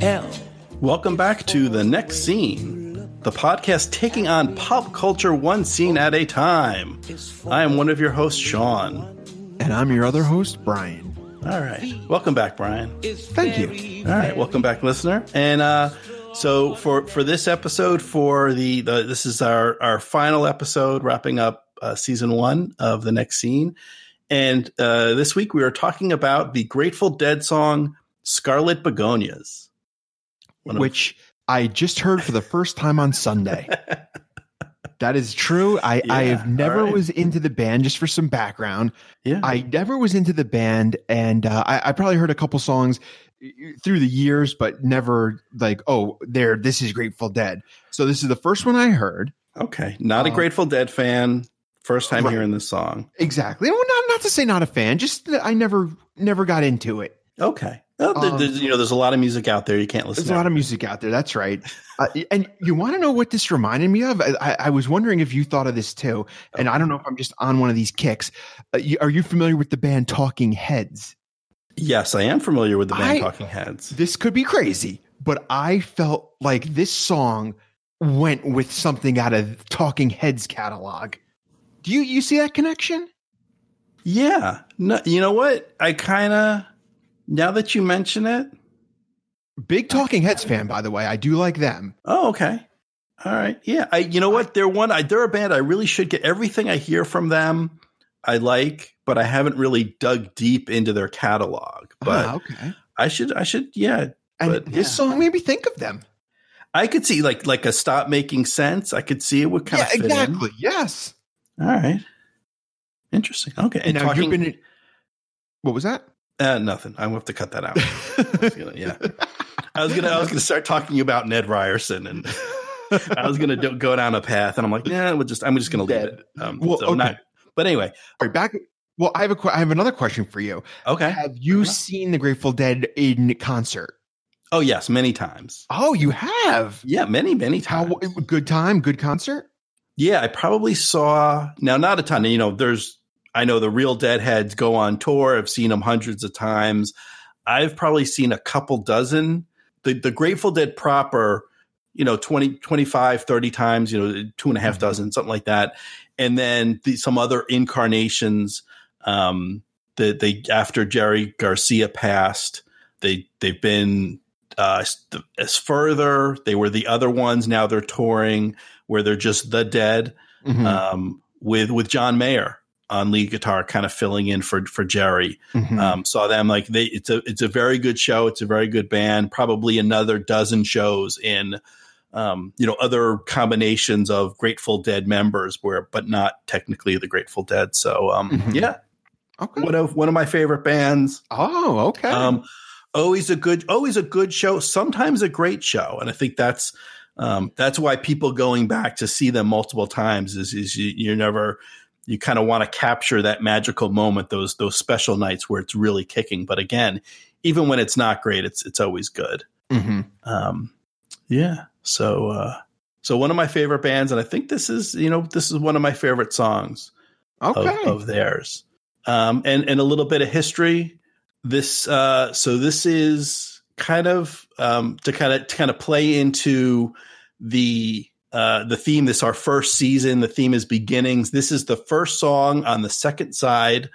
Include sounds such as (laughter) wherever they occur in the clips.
L. Welcome back to The Next Scene, the podcast taking on pop culture one scene at a time. I am one of your hosts, Sean. And I'm your other host, Brian. All right. Welcome back, Brian. Thank you. All right. Welcome back, listener. And uh, so for for this episode, for the, the this is our our final episode, wrapping up uh, season one of the next scene. And uh, this week we are talking about the Grateful Dead song "Scarlet Begonias," One of- Which I just heard for the first time on Sunday. (laughs) that is true. I, I have never right. was into the band, just for some background. yeah. I never was into the band, and uh, I, I probably heard a couple songs through the years, but never like, oh, there, this is Grateful Dead. So this is the first one I heard. okay. Not a Uh, Grateful Dead fan. First time Right. hearing this song. Exactly. Well, not, not to say not a fan, just that I never never got into it. Okay. Well, there- Um, there's, you know, there's a lot of music out there. You can't listen. To it. There's a lot of music out there. That's right. Uh, and you want to know what this reminded me of? I, I- I was wondering if you thought of this too. And I don't know if I'm just on one of these kicks. Uh, you, are you familiar with the band Talking Heads? Yes, I am familiar with the band I- Talking Heads. This could be crazy, but I felt like this song went with something out of Talking Heads catalog. Do you you see that connection? Yeah. No, you know what? I kind of now that you mention it. Big Talking Heads fan, by the way. I do like them. Oh, okay. All right. Yeah. I. You know what? They're one. I, they're a band. I really should get everything I hear from them. I like, but I haven't really dug deep into their catalog. But Ah, okay. I should. I should. Yeah. And but, this yeah. song made me think of them. I could see like like a stop making sense. I could see it would kind yeah, of fit exactly. Yes. All right. Interesting. Okay. And now talking- you've been. What was that? Uh, nothing. I'm gonna have to cut that out. (laughs) Gonna- yeah. I was gonna I was gonna start talking about Ned Ryerson and (laughs) I was gonna do, go down a path and I'm like, yeah, we'll just I'm just gonna leave Dead. it. Um, Well, so okay. not, but anyway, All right, back. Well, I have a I have another question for you. okay. Have you enough. seen the Grateful Dead in concert? Oh yes, many times. Oh, you have. Yeah, many many How times. good time? Good concert. Yeah, I probably saw now not a ton. You know, there's I know the real Deadheads go on tour. I've seen them hundreds of times. I've probably seen a couple dozen. The the Grateful Dead proper, you know, 20, 25, 30 times, you know, two and a half Mhm. dozen, something like that. And then the, some other incarnations um that they after Jerry Garcia passed, they they've been uh as Furthur. They were the other ones. Now they're touring where they're just the dead Mhm, um, with with John Mayer on lead guitar, kind of filling in for for Jerry. mhm. Um, saw them like they it's a it's a very good show. It's a very good band. Probably another dozen shows in. Um, you know, other combinations of Grateful Dead members where, but not technically the Grateful Dead. So, um, Mhm. yeah, okay. one of one of my favorite bands. Oh, okay. Um, always a good, always a good show. Sometimes a great show, and I think that's um, that's why people going back to see them multiple times is is you, you're never you kind of want to capture that magical moment, those those special nights where it's really kicking. But again, even when it's not great, it's it's always good. Mhm. Um, yeah. So uh, so one of my favorite bands, and I think this is you know this is one of my favorite songs Okay. of, of theirs. Um, and and a little bit of history. This uh, so this is kind of um, to kind of to kind of play into the uh, the theme. This our first season. The theme is beginnings. This is the first song on the second side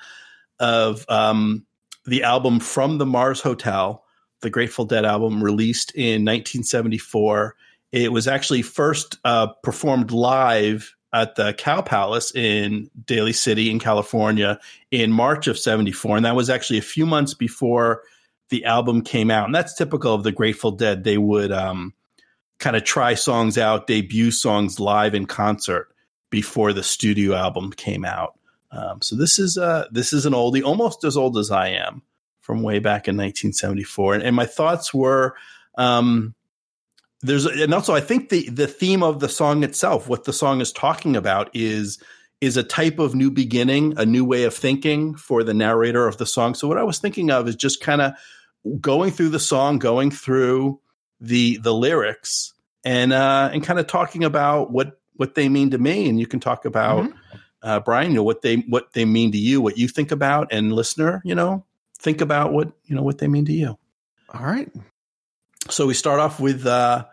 of um, the album from the Mars Hotel, the Grateful Dead album released in 1974. It was actually first uh, performed live at the Cow Palace in Daly City in California in March of 74. And that was actually a few months before the album came out. And that's typical of the Grateful Dead. They would um, kind of try songs out, debut songs live in concert before the studio album came out. Um, so this is uh, this is an oldie, almost as old as I am, from way back in 1974. And, and my thoughts were um, there's and also I think the the theme of the song itself, what the song is talking about, is is a type of new beginning, a new way of thinking for the narrator of the song. So what I was thinking of is just kind of going through the song, going through the the lyrics, and uh, and kind of talking about what what they mean to me. And you can talk about Mhm. uh, Brian, you know what they what they mean to you, what you think about, and listener, you know, think about what you know what they mean to you. All right. So we start off with uh,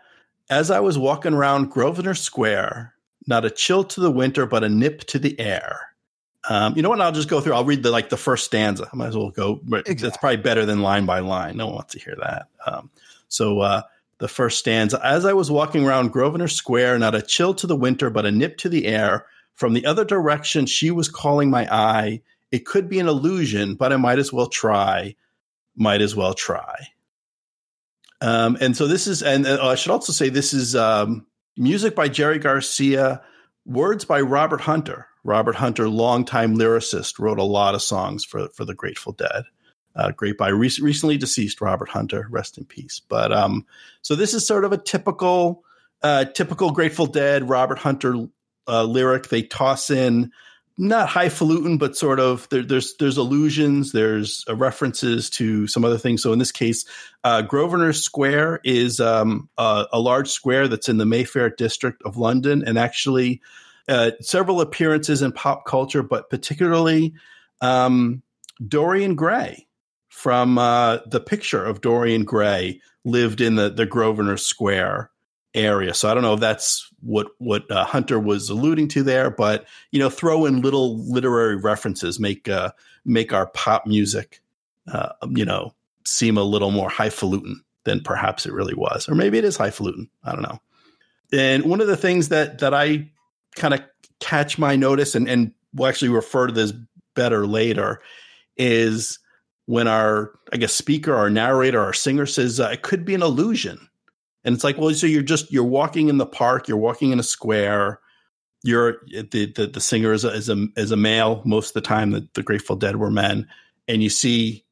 as I was walking around Grosvenor Square, not a chill to the winter, but a nip to the air. Um, you know what? I'll just go through. I'll read the like the first stanza. I might as well go. Exactly. That's probably better than line by line. No one wants to hear that. Um, so uh, the first stanza: As I was walking around Grosvenor Square, not a chill to the winter, but a nip to the air. From the other direction, she was calling my eye. It could be an illusion, but I might as well try. Might as well try. Um, and so this is, and uh, I should also say this is um, music by Jerry Garcia, words by Robert Hunter. Robert Hunter, longtime lyricist, wrote a lot of songs for for the Grateful Dead. Uh, great by re- recently deceased Robert Hunter, rest in peace. But um, so this is sort of a typical, uh, typical Grateful Dead Robert Hunter uh, lyric. They toss in not highfalutin, but sort of there, there's there's allusions, there's uh, references to some other things. So in this case, uh, Grosvenor Square is um, a, large square that's in the Mayfair district of London, and actually uh, several appearances in pop culture, but particularly um, Dorian Gray from uh, the picture of Dorian Gray lived in the the Grosvenor Square area. So I don't know if that's what what uh, Hunter was alluding to there, but you know, throw in little literary references, make uh, make our pop music, uh, you know, seem a little more highfalutin than perhaps it really was, or maybe it is highfalutin. I don't know. And one of the things that that I kind of catch my notice, and and we'll actually refer to this better later, is when our I guess speaker, our narrator, our singer says uh, it could be an illusion and it's like, well, so you're just you're walking in the park, you're walking in a square. You're the the, the singer is a, is a is a male most of the time. The, the Grateful Dead were men, and you see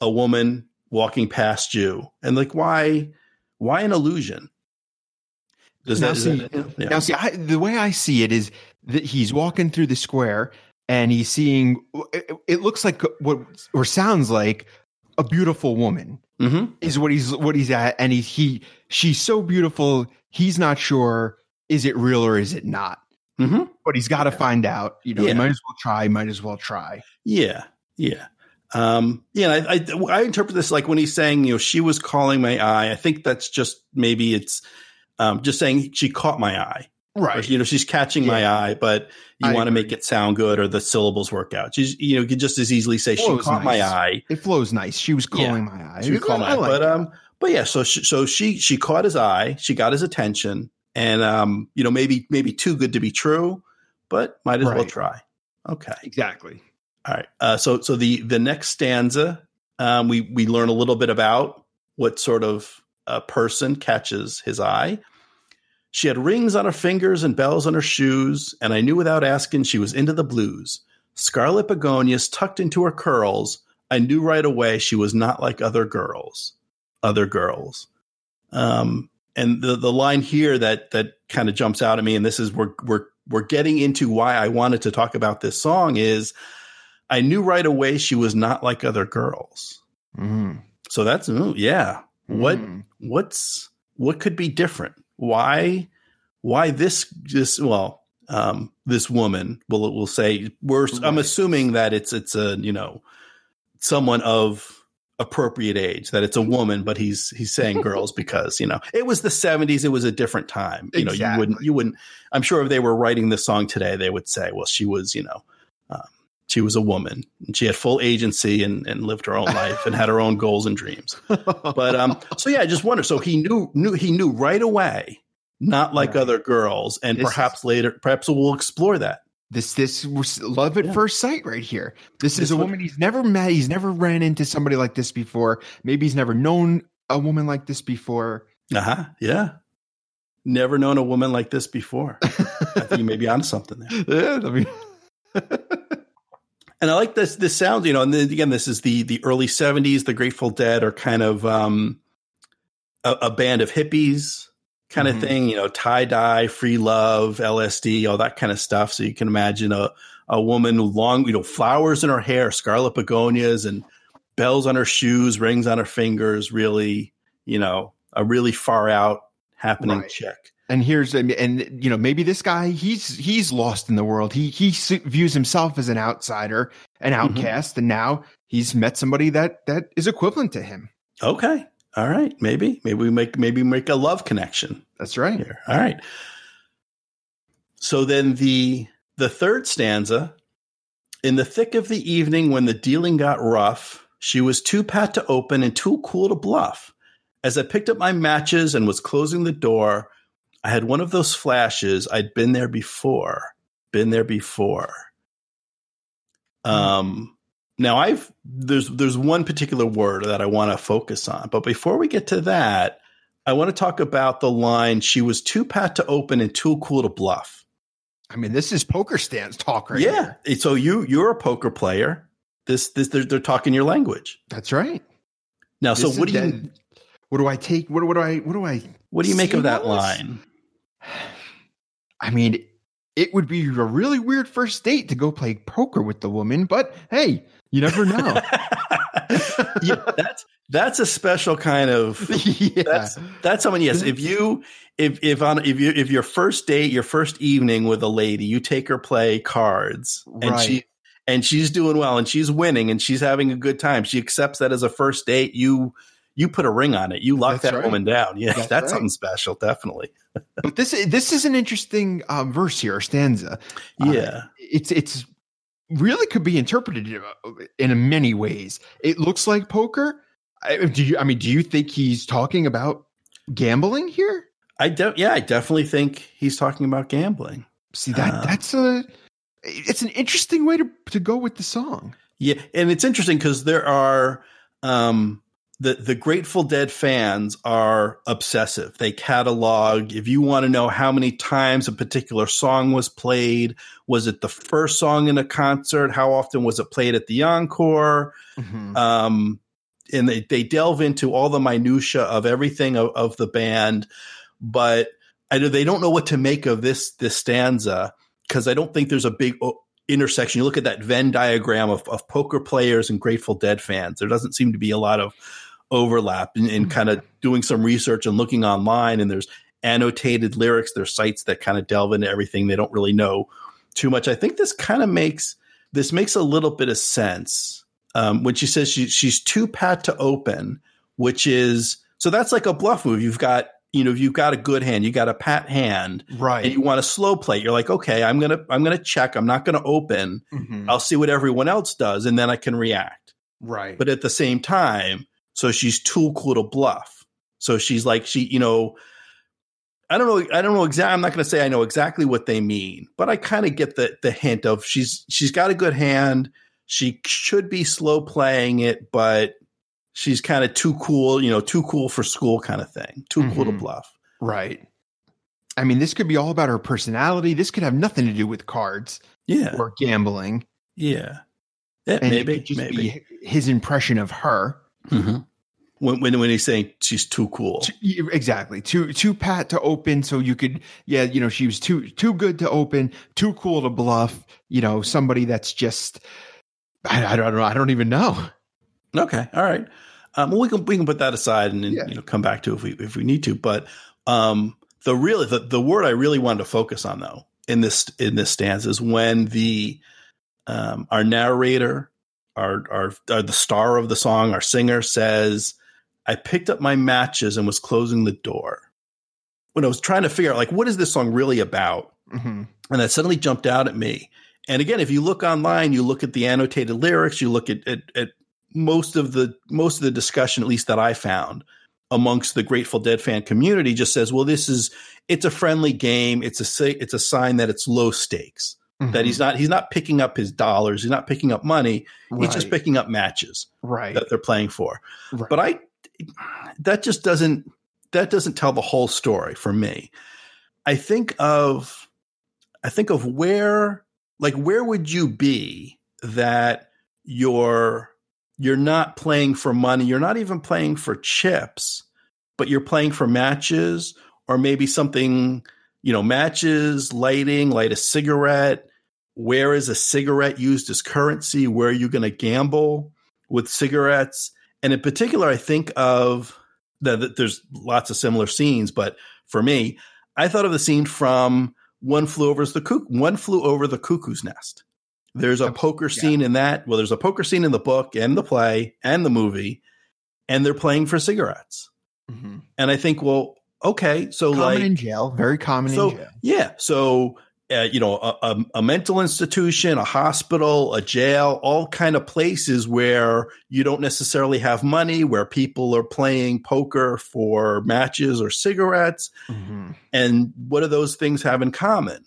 a woman walking past you, and like, why why an illusion? Does now that, see, that, yeah. now see I, the way I see it is that he's walking through the square and he's seeing. It, it looks like what or sounds like a beautiful woman mm-hmm. is what he's what he's at, and he he she's so beautiful. He's not sure is it real or is it not. Mm-hmm. But he's got to find out. You know, yeah. might as well try. Might as well try. Yeah, yeah. Um, yeah, I, I, I, interpret this like when he's saying, you know, she was calling my eye. I think that's just maybe it's um, just saying she caught my eye. Right. Or, you know, she's catching yeah. my eye, but you want to make it sound good or the syllables work out. She's, you know, you could just as easily say she caught nice. my eye. It flows nice. She was calling yeah. my eye. She was calling my eye. But, um, but yeah, so she, so she, she caught his eye. She got his attention and, um, you know, maybe, maybe too good to be true, but might as right. well try. Okay. Exactly. All right. Uh, so, so the, the next stanza, um, we, we learn a little bit about what sort of a person catches his eye. She had rings on her fingers and bells on her shoes, and I knew without asking she was into the blues. Scarlet begonias tucked into her curls. I knew right away she was not like other girls. Other girls. Um, and the the line here that that kind of jumps out at me, and this is we're we're we're getting into why I wanted to talk about this song is I knew right away she was not like other girls. Mm. So that's ooh, yeah. Mm. What what's what could be different? why why this this well um, this woman will will say we're right. I'm assuming that it's it's a you know someone of appropriate age that it's a woman but he's he's saying (laughs) girls because you know it was the 70s it was a different time you exactly. know you wouldn't you wouldn't i'm sure if they were writing this song today they would say well she was you know she was a woman she had full agency and, and lived her own (laughs) life and had her own goals and dreams. But um, (laughs) so yeah, I just wonder. So he knew knew he knew right away, not like right. other girls, and this perhaps is, later, perhaps we'll explore that. This this was love at yeah. first sight right here. This, this is a woman he's never met. He's never ran into somebody like this before. Maybe he's never known a woman like this before. Uh huh. Yeah. Never known a woman like this before. I think you may be onto something there. (laughs) Yeah. I mean. And I like this this sound, you know, and then again, this is the the early '70s. The Grateful Dead are kind of um, a, a band of hippies, kind mm-hmm. of thing, you know, tie dye, free love, LSD, all that kind of stuff. So you can imagine a a woman with long, you know, flowers in her hair, scarlet begonias, and bells on her shoes, rings on her fingers. Really, you know, a really far out happening right. chick. And here's and you know maybe this guy he's he's lost in the world. He he views himself as an outsider an mm-hmm. outcast mm-hmm. and now he's met somebody that that is equivalent to him. Okay. All right. Maybe maybe we make maybe make a love connection. That's right. Here. All right. So then the the third stanza in the thick of the evening when the dealing got rough she was too pat to open and too cool to bluff. As i picked up my matches and was closing the door I had one of those flashes. I'd been there before. Been there before. Um, now I've there's there's one particular word that I want to focus on, but before we get to that, I want to talk about the line "She was too pat to open and too cool to bluff." I mean, this is poker stance talk, right? Yeah. Here. So you you're a poker player. This this they're, they're talking your language. That's right. Now, this so what do you? What do I take? What, what do I? What do I? What do you make of that line? (sighs) I mean, it would be a really weird first date to go play poker with the woman, but hey, you never know. (laughs) yeah, that's that's a special kind of (laughs) yeah. that's that's someone yes if you if if on if you if your first date your first evening with a lady you take her play cards and right. she and she's doing well and she's winning and she's having a good time she accepts that as a first date you you put a ring on it. You lock that's that right. woman down. Yeah, that's, that's right. something special, definitely. (laughs) but this this is an interesting um, verse here, stanza. Uh, yeah, uh, it's it's really could be interpreted in many ways. It looks like poker. I, do you? I mean, do you think he's talking about gambling here? I don't. Yeah, I definitely think he's talking about gambling. See that uh, that's a it's an interesting way to to go with the song. Yeah, and it's interesting because there are um the the Grateful Dead fans are obsessive. They catalog. If you want to know how many times a particular song was played, was it the first song in a concert? How often was it played at the encore? Mm-hmm. Um, and they, they delve into all the minutia of everything of, of the band, but I know they don't know what to make of this this stanza because I don't think there's a big intersection. You look at that Venn diagram of, of poker players and Grateful Dead fans. There doesn't seem to be a lot of overlap and, and kind of doing some research and looking online and there's annotated lyrics there's sites that kind of delve into everything they don't really know too much. I think this kind of makes this makes a little bit of sense. Um, when she says she, she's too pat to open which is so that's like a bluff move. You've got you know you've got a good hand you got a pat hand right. and you want to slow play. You're like okay i'm gonna i'm gonna check i'm not gonna open. Mm-hmm. i'll see what everyone else does and then i can react. Right. But at the same time so she's too cool to bluff. So she's like she, you know, I don't know. I don't know exactly. I'm not going to say I know exactly what they mean, but I kind of get the the hint of she's she's got a good hand. She should be slow playing it, but she's kind of too cool. You know, too cool for school kind of thing. Too mm-hmm. cool to mm-hmm. bluff. Right. I mean, this could be all about her personality. This could have nothing to do with cards. Yeah. Or gambling. Yeah. yeah maybe. maybe. his impression of her. Mm-hmm. When, when when he's saying she's too cool, exactly too too pat to open, so you could yeah you know she was too too good to open, too cool to bluff. You know somebody that's just I, I don't know I don't even know. Okay, all right. Um, well, we can we can put that aside and, yeah. you know come back to if we if we need to. But um, the really the, the word I really wanted to focus on though in this in this stance is when the um, our narrator our, our, our the star of the song, our singer says, "I picked up my matches and was closing the door." When I was trying to figure out, like, what is this song really about, mm-hmm. and that suddenly jumped out at me. And again, if you look online, you look at the annotated lyrics, you look at, at, at most of the most of the discussion, at least that I found amongst the Grateful Dead fan community, just says, "Well, this is it's a friendly game. It's a it's a sign that it's low stakes." Mm-hmm. That he's not he's not picking up his dollars, he's not picking up money, right. he's just picking up matches right. that they're playing for. Right. But I that just doesn't that doesn't tell the whole story for me. I think of I think of where like where would you be that you're you're not playing for money, you're not even playing for chips, but you're playing for matches or maybe something, you know, matches, lighting, light a cigarette, where is a cigarette used as currency? Where are you going to gamble with cigarettes? And in particular, I think of that there's lots of similar scenes, but for me, I thought of the scene from One Flew Over the Cuckoo, One Flew Over the Cuckoo's Nest. There's a poker scene yeah. in that. Well, there's a poker scene in the book and the play and the movie, and they're playing for cigarettes. Mm-hmm. And I think, well, okay, so common like in jail, very common so, in jail. Yeah, so uh, you know, a, a, a, mental institution, a hospital, a jail, all kind of places where you don't necessarily have money, where people are playing poker for matches or cigarettes. Mm-hmm. And what do those things have in common?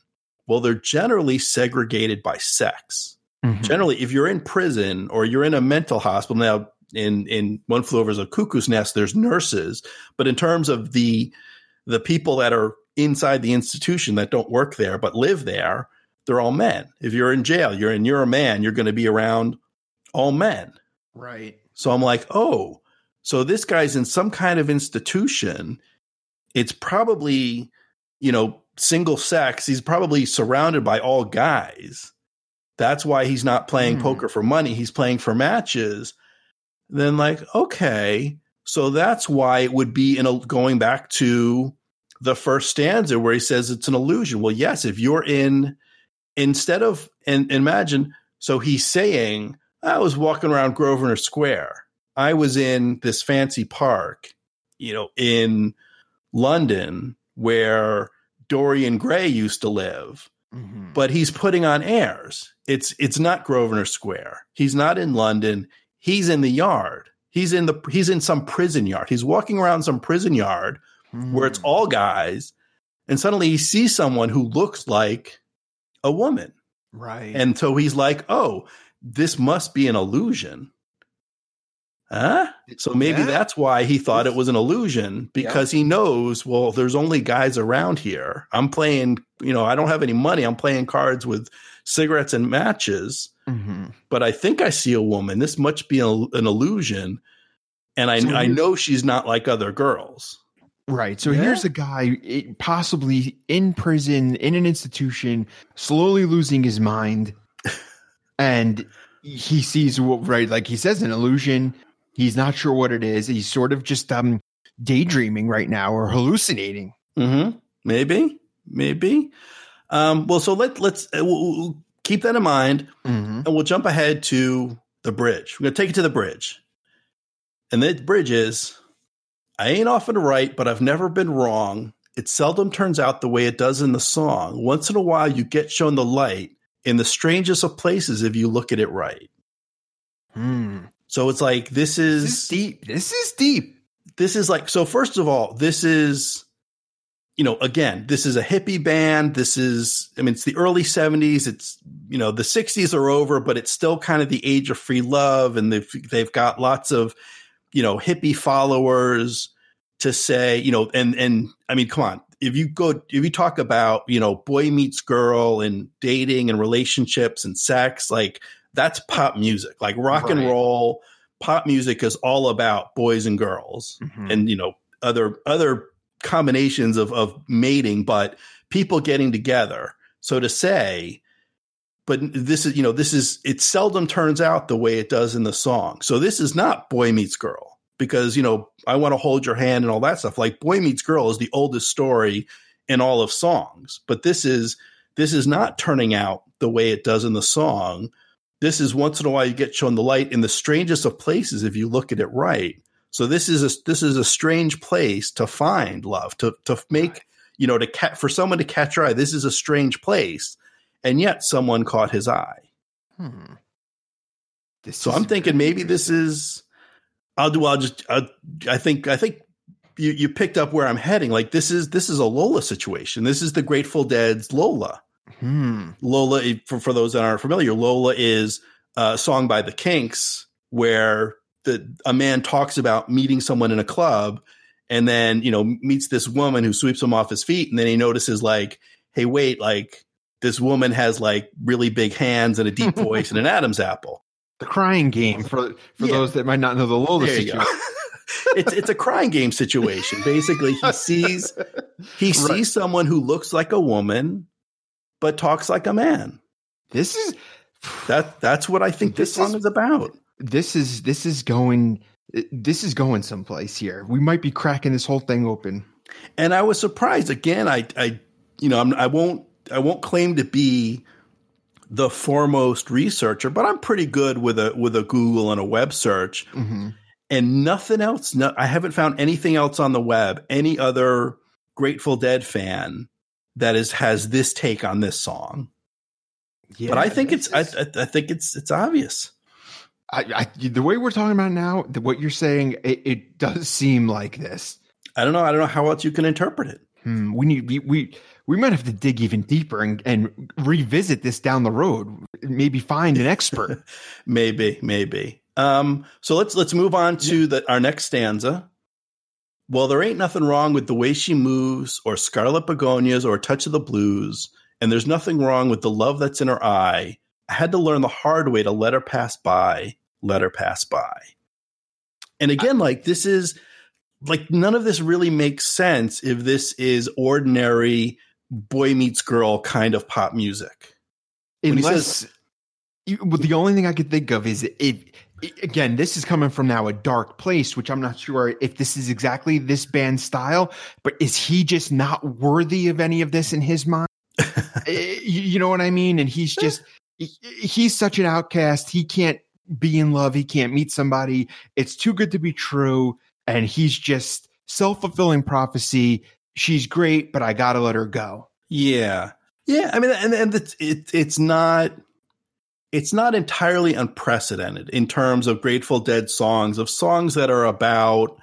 Well, they're generally segregated by sex. Mm-hmm. Generally, if you're in prison or you're in a mental hospital, now in in One Flew Over is a Cuckoo's Nest, there's nurses, but in terms of the the people that are inside the institution that don't work there but live there, they're all men. If you're in jail, you're and you're a man, you're going to be around all men. Right. So I'm like, oh, so this guy's in some kind of institution. It's probably, you know, single sex. He's probably surrounded by all guys. That's why he's not playing mm. poker for money. He's playing for matches. Then, like, okay, so that's why it would be in a going back to the first stanza where he says it's an illusion. Well, yes, if you're in instead of and imagine, so he's saying, I was walking around Grosvenor Square. I was in this fancy park, you know, in London where Dorian Gray used to live. Mm-hmm. But he's putting on airs. It's it's not Grosvenor Square. He's not in London. He's in the yard. He's in the he's in some prison yard. He's walking around some prison yard mm. where it's hmm. all guys, and suddenly he sees someone who looks like a woman. Right. And so he's like, "Oh, this must be an illusion." Huh? So maybe yeah. that's why he thought it was an illusion because yeah. he knows, well, there's only guys around here. I'm playing, you know, I don't have any money. I'm playing cards with cigarettes and matches. Mm-hmm. But I think I see a woman. This must be a, an illusion. And I, so I know she's not like other girls. Right. So yeah. here's a guy possibly in prison, in an institution, slowly losing his mind. (laughs) and he sees what, right, like he says, an illusion. He's not sure what it is. He's sort of just um, daydreaming right now or hallucinating. Mm-hmm. Maybe, maybe. Um, well, so let let's uh, we'll keep that in mind, mm-hmm. and we'll jump ahead to the bridge. We're gonna take it to the bridge, and the bridge is I ain't often right, but I've never been wrong. It seldom turns out the way it does in the song. Once in a while, you get shown the light in the strangest of places if you look at it right. Hmm. So it's like this is, this is deep. This is deep. This is like so. First of all, this is you know again this is a hippie band. This is I mean it's the early seventies. It's you know the sixties are over, but it's still kind of the age of free love, and they've they've got lots of you know, hippie followers to say, you know, and and I mean, come on, if you go if you talk about, you know, boy meets girl and dating and relationships and sex, like that's pop music. Like rock right. and roll, pop music is all about boys and girls mm-hmm. and you know, other other combinations of of mating, but people getting together. So to say but this is you know this is it seldom turns out the way it does in the song. So this is not boy meets girl because you know i want to hold your hand and all that stuff. Like boy meets girl is the oldest story in all of songs but this is this is not turning out the way it does in the song. This is once in a while you get shown the light in the strangest of places if you look at it right. So this is a this is a strange place to find love to to make you know to cat for someone to catch your eye this is a strange place and yet someone caught his eye. Hmm. so I'm thinking maybe this is. I'll do. I'll just. I'll, I think. I think you you picked up where I'm heading. Like this is this is a Lola situation. This is the Grateful Dead's Lola. Hmm. Lola, for for those that aren't familiar, Lola is a song by the Kinks where the a man talks about meeting someone in a club and then you know meets this woman who sweeps him off his feet and then he notices like hey wait like this woman has like really big hands and a deep (laughs) voice and an Adam's apple. The crying game for for yeah. those that might not know the Lola situation. (laughs) it's it's a crying game situation. Basically, he sees he (laughs) right. sees someone who looks like a woman but talks like a man. This is that that's what I think this, this song is, is about. This is this is going this is going someplace here. We might be cracking this whole thing open. And I was surprised again. I, I, you know, I'm, I won't, I won't claim to be the foremost researcher, but I'm pretty good with a with a Google and a web search. Mm-hmm. And nothing else. No, I haven't found anything else on the web. Any other Grateful Dead fan that is has this take on this song. Yeah, but I think it's I, I, think it's it's obvious. I, I, the way we're talking about now, the, what you're saying, it, it, does seem like this. I don't know. I don't know how else you can interpret it. Hmm, we need we, we we might have to dig even deeper and, and revisit this down the road. Maybe find an expert. (laughs) maybe, maybe. Um, so let's let's move on to the, our next stanza. Well, there ain't nothing wrong with the way she moves, or scarlet begonias, or touch of the blues, and there's nothing wrong with the love that's in her eye. I had to learn the hard way to let her pass by, let her pass by. And again, like this is like none of this really makes sense if this is ordinary boy meets girl kind of pop music. Unless says, well, the only thing I could think of is if again, this is coming from now a dark place, which I'm not sure if this is exactly this band's style, but is he just not worthy of any of this in his mind? (laughs) Eh, you know what I mean? And he's just he's such an outcast. He can't be in love. He can't meet somebody. It's too good to be true. And he's just self fulfilling prophecy she's great, but I got to let her go. Yeah. Yeah. I mean, and, and it's, it, it's not, it's not entirely unprecedented in terms of Grateful Dead songs, of songs that are about,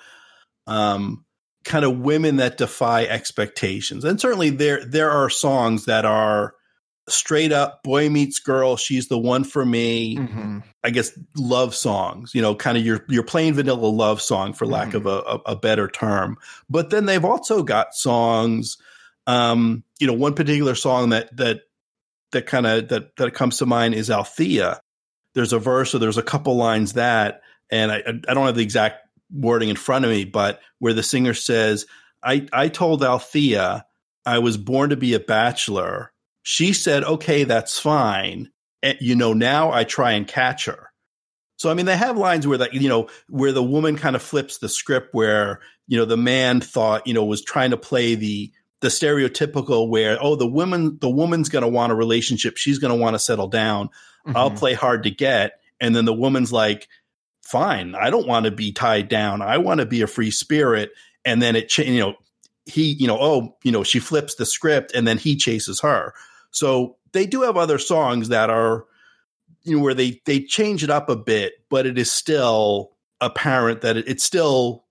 um, kind of women that defy expectations. And certainly there, there are songs that are, straight up boy meets girl she's the one for me mm-hmm. i guess love songs you know kind of your your plain vanilla love song for lack mm-hmm. of a, a, better term but then they've also got songs um you know one particular song that that that kind of that that comes to mind is althea there's a verse or there's a couple lines that and i i don't have the exact wording in front of me but where the singer says i i told althea i was born to be a bachelor she said, okay, that's fine. And, you know, now I try and catch her. So, I mean, they have lines where that, you know, where the woman kind of flips the script where, you know, the man thought, you know, was trying to play the, the stereotypical where, oh, the woman, the woman's going to want a relationship. She's going to want to settle down. Mm-hmm. I'll play hard to get. And then the woman's like, fine, I don't want to be tied down. I want to be a free spirit. And then it, you know, he, you know, oh, you know, she flips the script and then he chases her. So they do have other songs that are, you know, where they they change it up a bit, but it is still apparent that it, it's still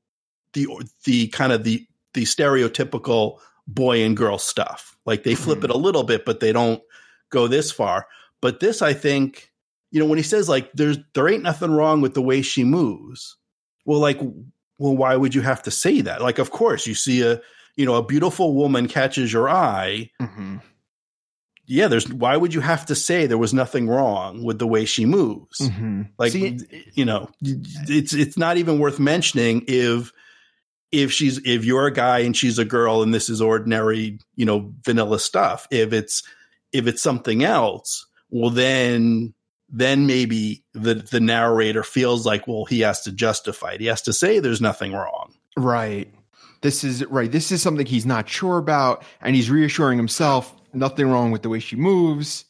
the the kind of the the stereotypical boy and girl stuff. Like they flip mm-hmm. it a little bit, but they don't go this far. But this, I think, you know, when he says like there's there ain't nothing wrong with the way she moves. Well, like, well, why would you have to say that? Like, of course, you see a you know a beautiful woman catches your eye. Mm-hmm yeah, there's why would you have to say there was nothing wrong with the way she moves? Mm-hmm. Like See, you know, it's it's not even worth mentioning if if she's if you're a guy and she's a girl and this is ordinary, you know, vanilla stuff. If it's if it's something else, well then then maybe the the narrator feels like well he has to justify it. He has to say there's nothing wrong. Right. This is right. This is something he's not sure about and he's reassuring himself nothing wrong with the way she moves.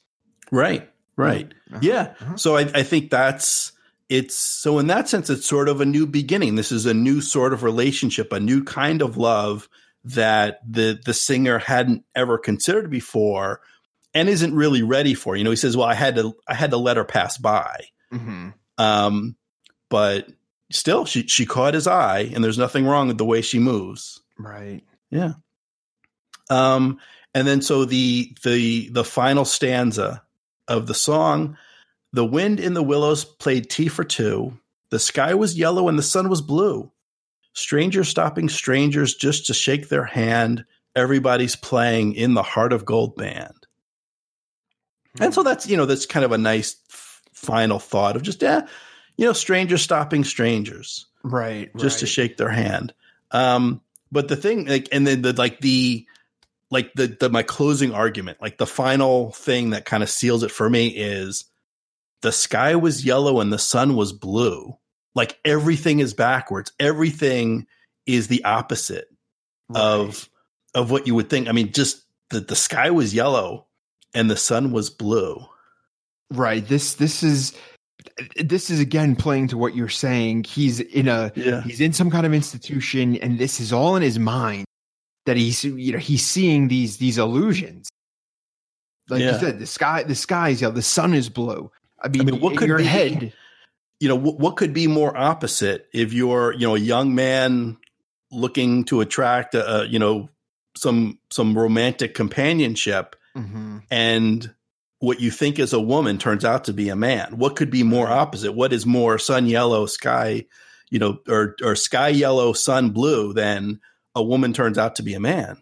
Right. Right. Uh-huh. Yeah. Uh-huh. So I, I think that's it's so in that sense it's sort of a new beginning. This is a new sort of relationship, a new kind of love that the the singer hadn't ever considered before and isn't really ready for. You know, he says, "Well, I had to I had to let her pass by." Mm-hmm. Um, but still, she she caught his eye, and there's nothing wrong with the way she moves. Right. Yeah. Um, and then so the the the final stanza of the song, the wind in the willows played tea for two. The sky was yellow and the sun was blue. Strangers stopping strangers just to shake their hand. Everybody's playing in the heart of gold band. And so that's, you know, that's kind of a nice f- final thought of just, yeah, you know, strangers stopping strangers. Right. Just right. to shake their hand. Um, but the thing, like, and then the, like the, like the, the my closing argument, like the final thing that kind of seals it for me is the sky was yellow and the sun was blue. Like everything is backwards. Everything is the opposite. right. of of what you would think. I mean, just the the sky was yellow and the sun was blue. Right. This this is this is again playing to what you're saying. He's in a yeah. he's in some kind of institution, and this is all in his mind that he's you know he's seeing these these illusions. Like yeah. you said, the sky the sky is yellow, the sun is blue. I mean, I mean what could your be, head? You know, what, what could be more opposite if you're you know a young man looking to attract a, a you know some some romantic companionship, mm-hmm. and what you think is a woman turns out to be a man. What could be more opposite? What is more sun yellow, sky, you know, or or sky yellow, sun blue than a woman turns out to be a man?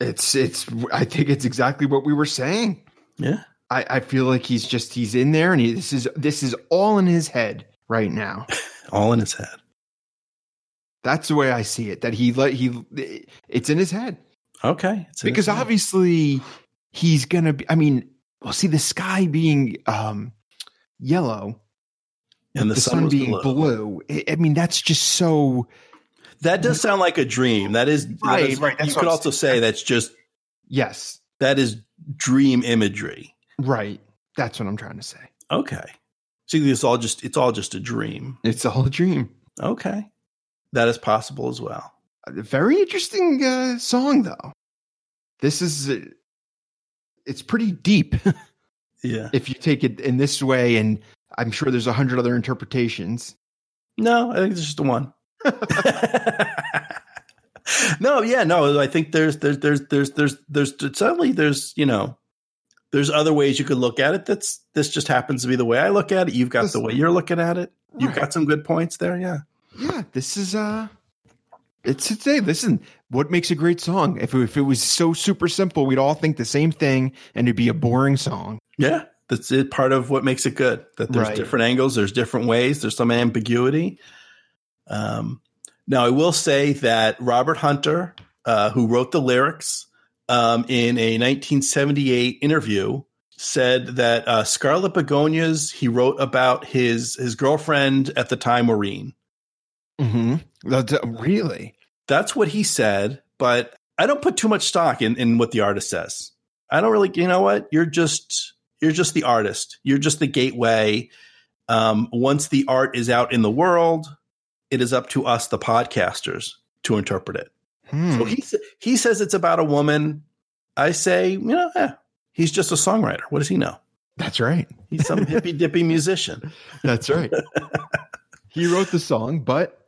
It's it's I think it's exactly what we were saying. Yeah. I, I feel like he's just he's in there and he, this is this is all in his head right now. (laughs) all in his head. That's the way I see it. That he let he it's in his head. Okay. Because obviously he's gonna be. I mean, well, see the sky being um, yellow and the, the sun, sun being blue. blue. I mean, that's just so. That does sound like a dream. That is right. That is, right. you could also say that's just yes. That is dream imagery. Right. That's what I'm trying to say. Okay. See, it's all just it's all just a dream. It's all a dream. Okay. That is possible as well. A very interesting uh, song, though. This is it's pretty deep. (laughs) yeah. If you take it in this way, and I'm sure there's a hundred other interpretations. No, I think it's just the one. (laughs) no, yeah, no. I think there's there's there's there's there's there's suddenly there's you know there's other ways you could look at it. That's this just happens to be the way I look at it. You've got this, the way you're looking at it. You've right. got some good points there. Yeah. Yeah. This is uh it's it's hey, listen, what makes a great song? If if it was so super simple, we'd all think the same thing and it'd be a boring song. Yeah. That's it part of what makes it good. That there's right. different angles, there's different ways, there's some ambiguity. Um now I will say that Robert Hunter, uh, who wrote the lyrics, um, in a 1978 interview, said that uh, Scarlet Begonias he wrote about his his girlfriend at the time, Maureen. Mm-hmm. That's, uh, really? That's what he said, but I don't put too much stock in, in what the artist says. I don't really, you know what? You're just you're just the artist. You're just the gateway. Um, once the art is out in the world, it is up to us, the podcasters, to interpret it. Hmm. So he he says it's about a woman. I say, you know, eh, he's just a songwriter. What does he know? That's right. He's some hippy dippy musician. (laughs) That's right. he wrote the song, but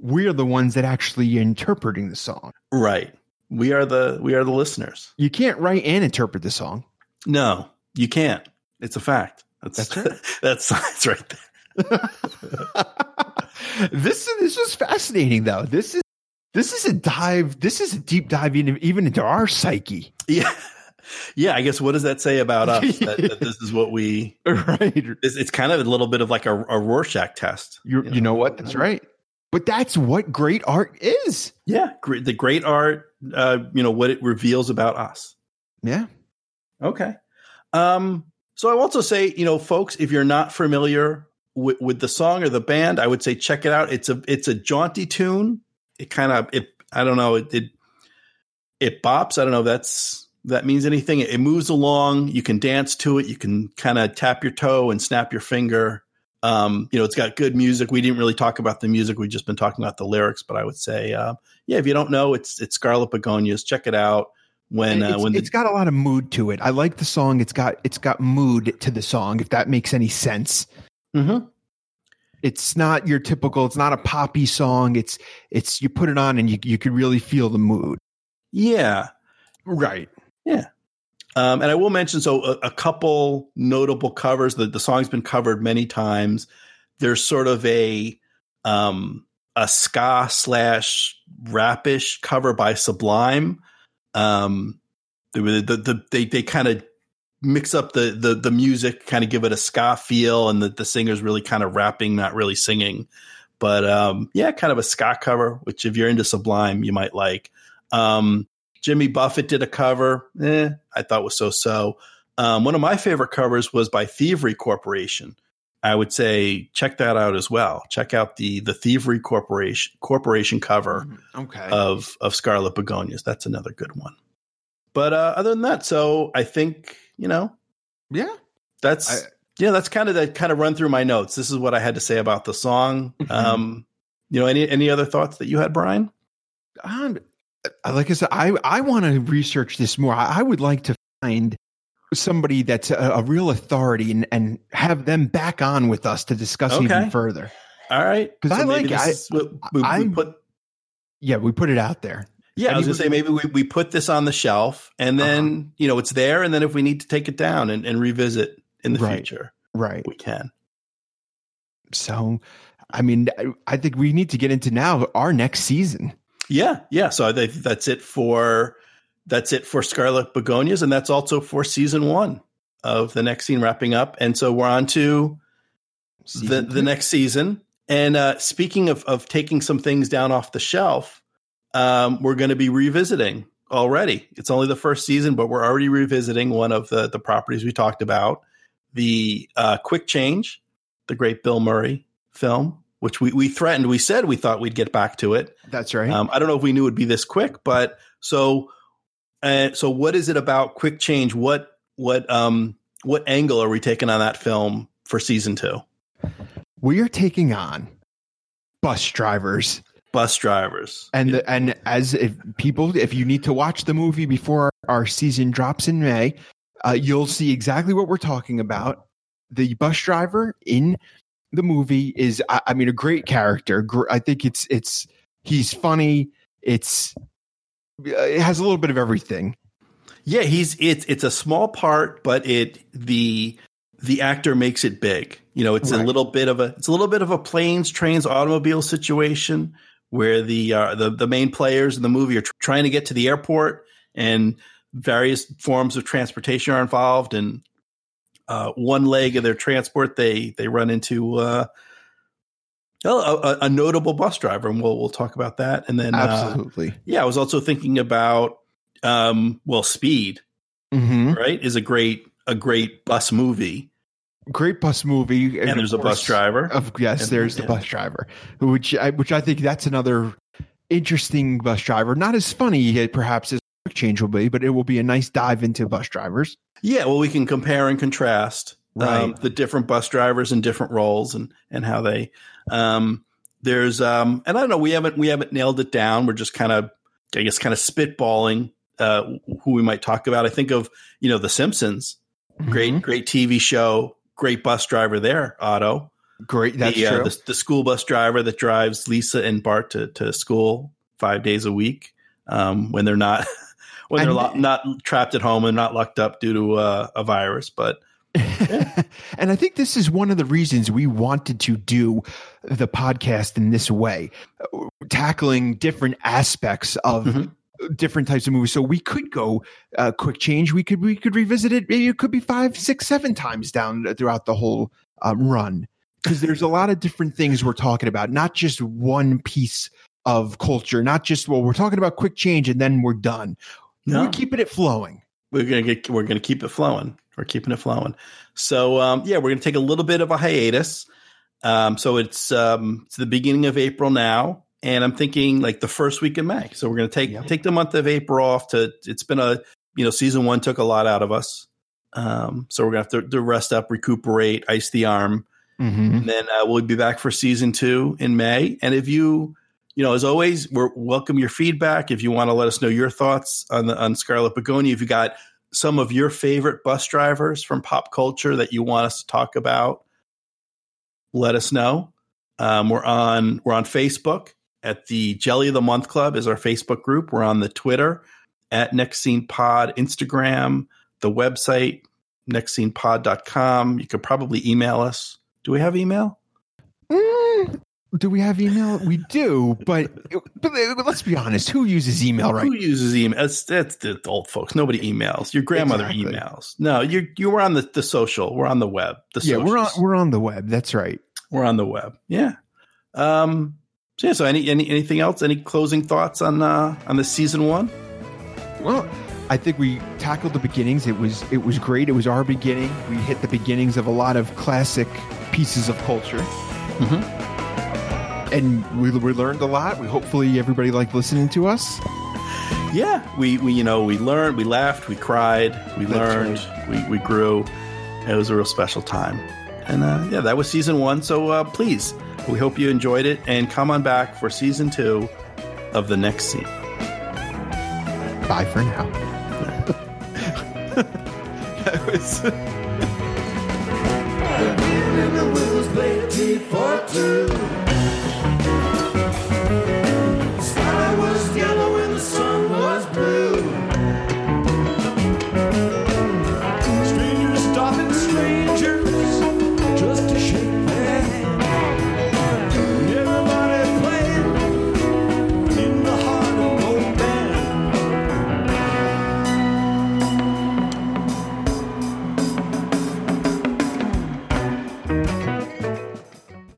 we are the ones that actually interpreting the song. Right. We are the we are the listeners. You can't write and interpret the song. No, you can't. It's a fact. That's that's right. (laughs) that's science right there. (laughs) this this was fascinating though. This is this is a dive. This is a deep dive even even into our psyche. (laughs) Yeah. Yeah, I guess what does that say about us? (laughs) that, that, this is what we right. It's, it's, kind of a little bit of like a, a Rorschach test. You, you, know? you know what? That's right. But that's what great art is. Yeah, great, the great art. Uh, you know what it reveals about us. Yeah. Okay. Um. So I also say, you know, folks, if you're not familiar with, with the song or the band, I would say check it out. It's a it's a jaunty tune. It kind of it. I don't know. It, it it bops. I don't know if that's that means anything. It, it moves along. You can dance to it. You can kind of tap your toe and snap your finger. Um, you know, it's got good music. We didn't really talk about the music. We've just been talking about the lyrics, but I would say, uh, yeah, if you don't know, it's it's Scarlet Begonias. Check it out. When uh, when the, it's got a lot of mood to it. I like the song. It's got it's got mood to the song. If that makes any sense. Mm-hmm. It's not your typical. It's not a poppy song. It's it's you put it on and you you can really feel the mood. Yeah. Right. Yeah. Um, and I will mention so a, a couple notable covers. The, the song's been covered many times. There's sort of a um, a ska slash rapish cover by Sublime. Um, the, the, the, they they kind of mix up the the the music, kind of give it a ska feel, and the the singer's really kind of rapping, not really singing. But um, yeah, kind of a ska cover, which if you're into Sublime, you might like. Um, Jimmy Buffett did a cover. Eh, I thought was so so. Um, one of my favorite covers was by Thievery Corporation. I would say check that out as well. Check out the the Thievery Corporation Corporation cover Mm-hmm. okay. of of Scarlet Begonias. That's another good one. But uh, other than that, so I think you know yeah. that's I- yeah that's kind of that kind of run through my notes. This is what I had to say about the song. Mhm. Um, you know, any any other thoughts that you had, Brian? Um, like I said, I I want to research this more. I, I would like to find somebody that's a, a real authority and, and have them back on with us to discuss Okay. even further. All right, 'Cause I like- I- we, we I'm- put. Yeah, we put it out there. Yeah, I was gonna say maybe we, we put this on the shelf and then Uh-huh. you know it's there, and then if we need to take it down and, and revisit in the Right. future, Right. we can. So, I mean, I, I think we need to get into now our next season. Yeah, yeah. So I think that's it for that's it for Scarlet Begonias, and that's also for season one of the next scene wrapping up. And so we're on to the Season the two. next season. And uh, speaking of of taking some things down off the shelf, um, we're going to be revisiting already. It's only the first season, but we're already revisiting one of the the properties we talked about, the uh, Quick Change, the great Bill Murray film, which we we threatened. We said we thought we'd get back to it. That's right. Um, I don't know if we knew it'd be this quick, but so uh, so what is it about Quick Change? What what um what angle are we taking on that film for season two? we are taking on bus drivers. Bus drivers. And the, and as if people, if you need to watch the movie before our, season drops in May, uh, you'll see exactly what we're talking about. The bus driver in the movie is, I, I mean, a great character. I think it's it's he's funny. It's it has a little bit of everything. Yeah, he's it's it's a small part, but it the the actor makes it big. You know, it's a little bit of a it's a little bit of a planes, trains, automobile situation where the uh, the the main players in the movie are tr- trying to get to the airport, and various forms of transportation are involved. And uh, one leg of their transport, they they run into uh, well, a, a notable bus driver, and we'll we'll talk about that. And then uh, Absolutely. yeah, I was also thinking about um, well, Speed hmm right is a great a great bus movie Great bus movie. and, of there's a bus driver Of yes, And- there's the yeah. bus driver, which I, which I think that's another interesting bus driver. Not as funny uh, perhaps as Quick Change will be, but it will be a nice dive into bus drivers. yeah well we can compare and contrast um, the different bus drivers in different roles and and how they um there's um and i don't know we haven't we haven't nailed it down we're just kind of i guess kind of spitballing uh who we might talk about i think of you know the simpsons great Mhm. great tv show great bus driver there otto great. That's the, uh, true. the, the school bus driver that drives Lisa and Bart to, to school five days a week um, when they're not (laughs) when they're lo- not trapped at home and not locked up due to uh, a virus. But (laughs) and I think this is one of the reasons we wanted to do the podcast in this way, uh, tackling different aspects of Mhm. Different types of movies. So we could go uh, quick change. We could we could revisit it. Maybe it could be five, six, seven times down throughout the whole um, run because there's a lot of different things we're talking about, not just one piece of culture, not just well, we're talking about quick change and then we're done. no, We're keeping it flowing. we're gonna get we're gonna keep it flowing. We're keeping it flowing. So um, yeah, we're gonna take a little bit of a hiatus. Um, so it's um, it's the beginning of April now, and I'm thinking like the first week in May. So we're gonna take Yep. take the month of April off. To it's been a you know season one took a lot out of us. Um, so we're gonna have to, to rest up, recuperate, ice the arm, Mm-hmm. and then uh, we'll be back for season two in May. And if you, you know, as always, we're welcome your feedback. If you want to let us know your thoughts on the on Scarlet Begonia, if you got some of your favorite bus drivers from pop culture that you want us to talk about, let us know. Um, we're on we're on Facebook at the Jelly of the Month Club is our Facebook group. We're on the Twitter at Next Scene Pod, Instagram, the website nextscenepod.com. You could probably email us. Do we have email? Mm, do we have email? We do, but, but let's be honest. Who uses email right Who uses email? That's that's the old folks. Nobody emails. Your grandmother Exactly. emails. No, you you were on the, the social. We're on the web. The Yeah, we're on we're on the web. That's right. we're on the web. Yeah. Um. So yeah. So any any anything else? Any closing thoughts on uh on the season one? Well, I think we tackled the beginnings. It was it was great. It was our beginning. We hit the beginnings of a lot of classic pieces of culture. Mm-hmm. And we, we learned a lot. We hopefully everybody liked listening to us. Yeah, we, we you know we learned, we laughed, we cried, we That's learned, right. we, we grew. It was a real special time. And uh, yeah, that was season one. So uh, please, we hope you enjoyed it and come on back for season two of the next scene. Bye for now. (laughs) that was.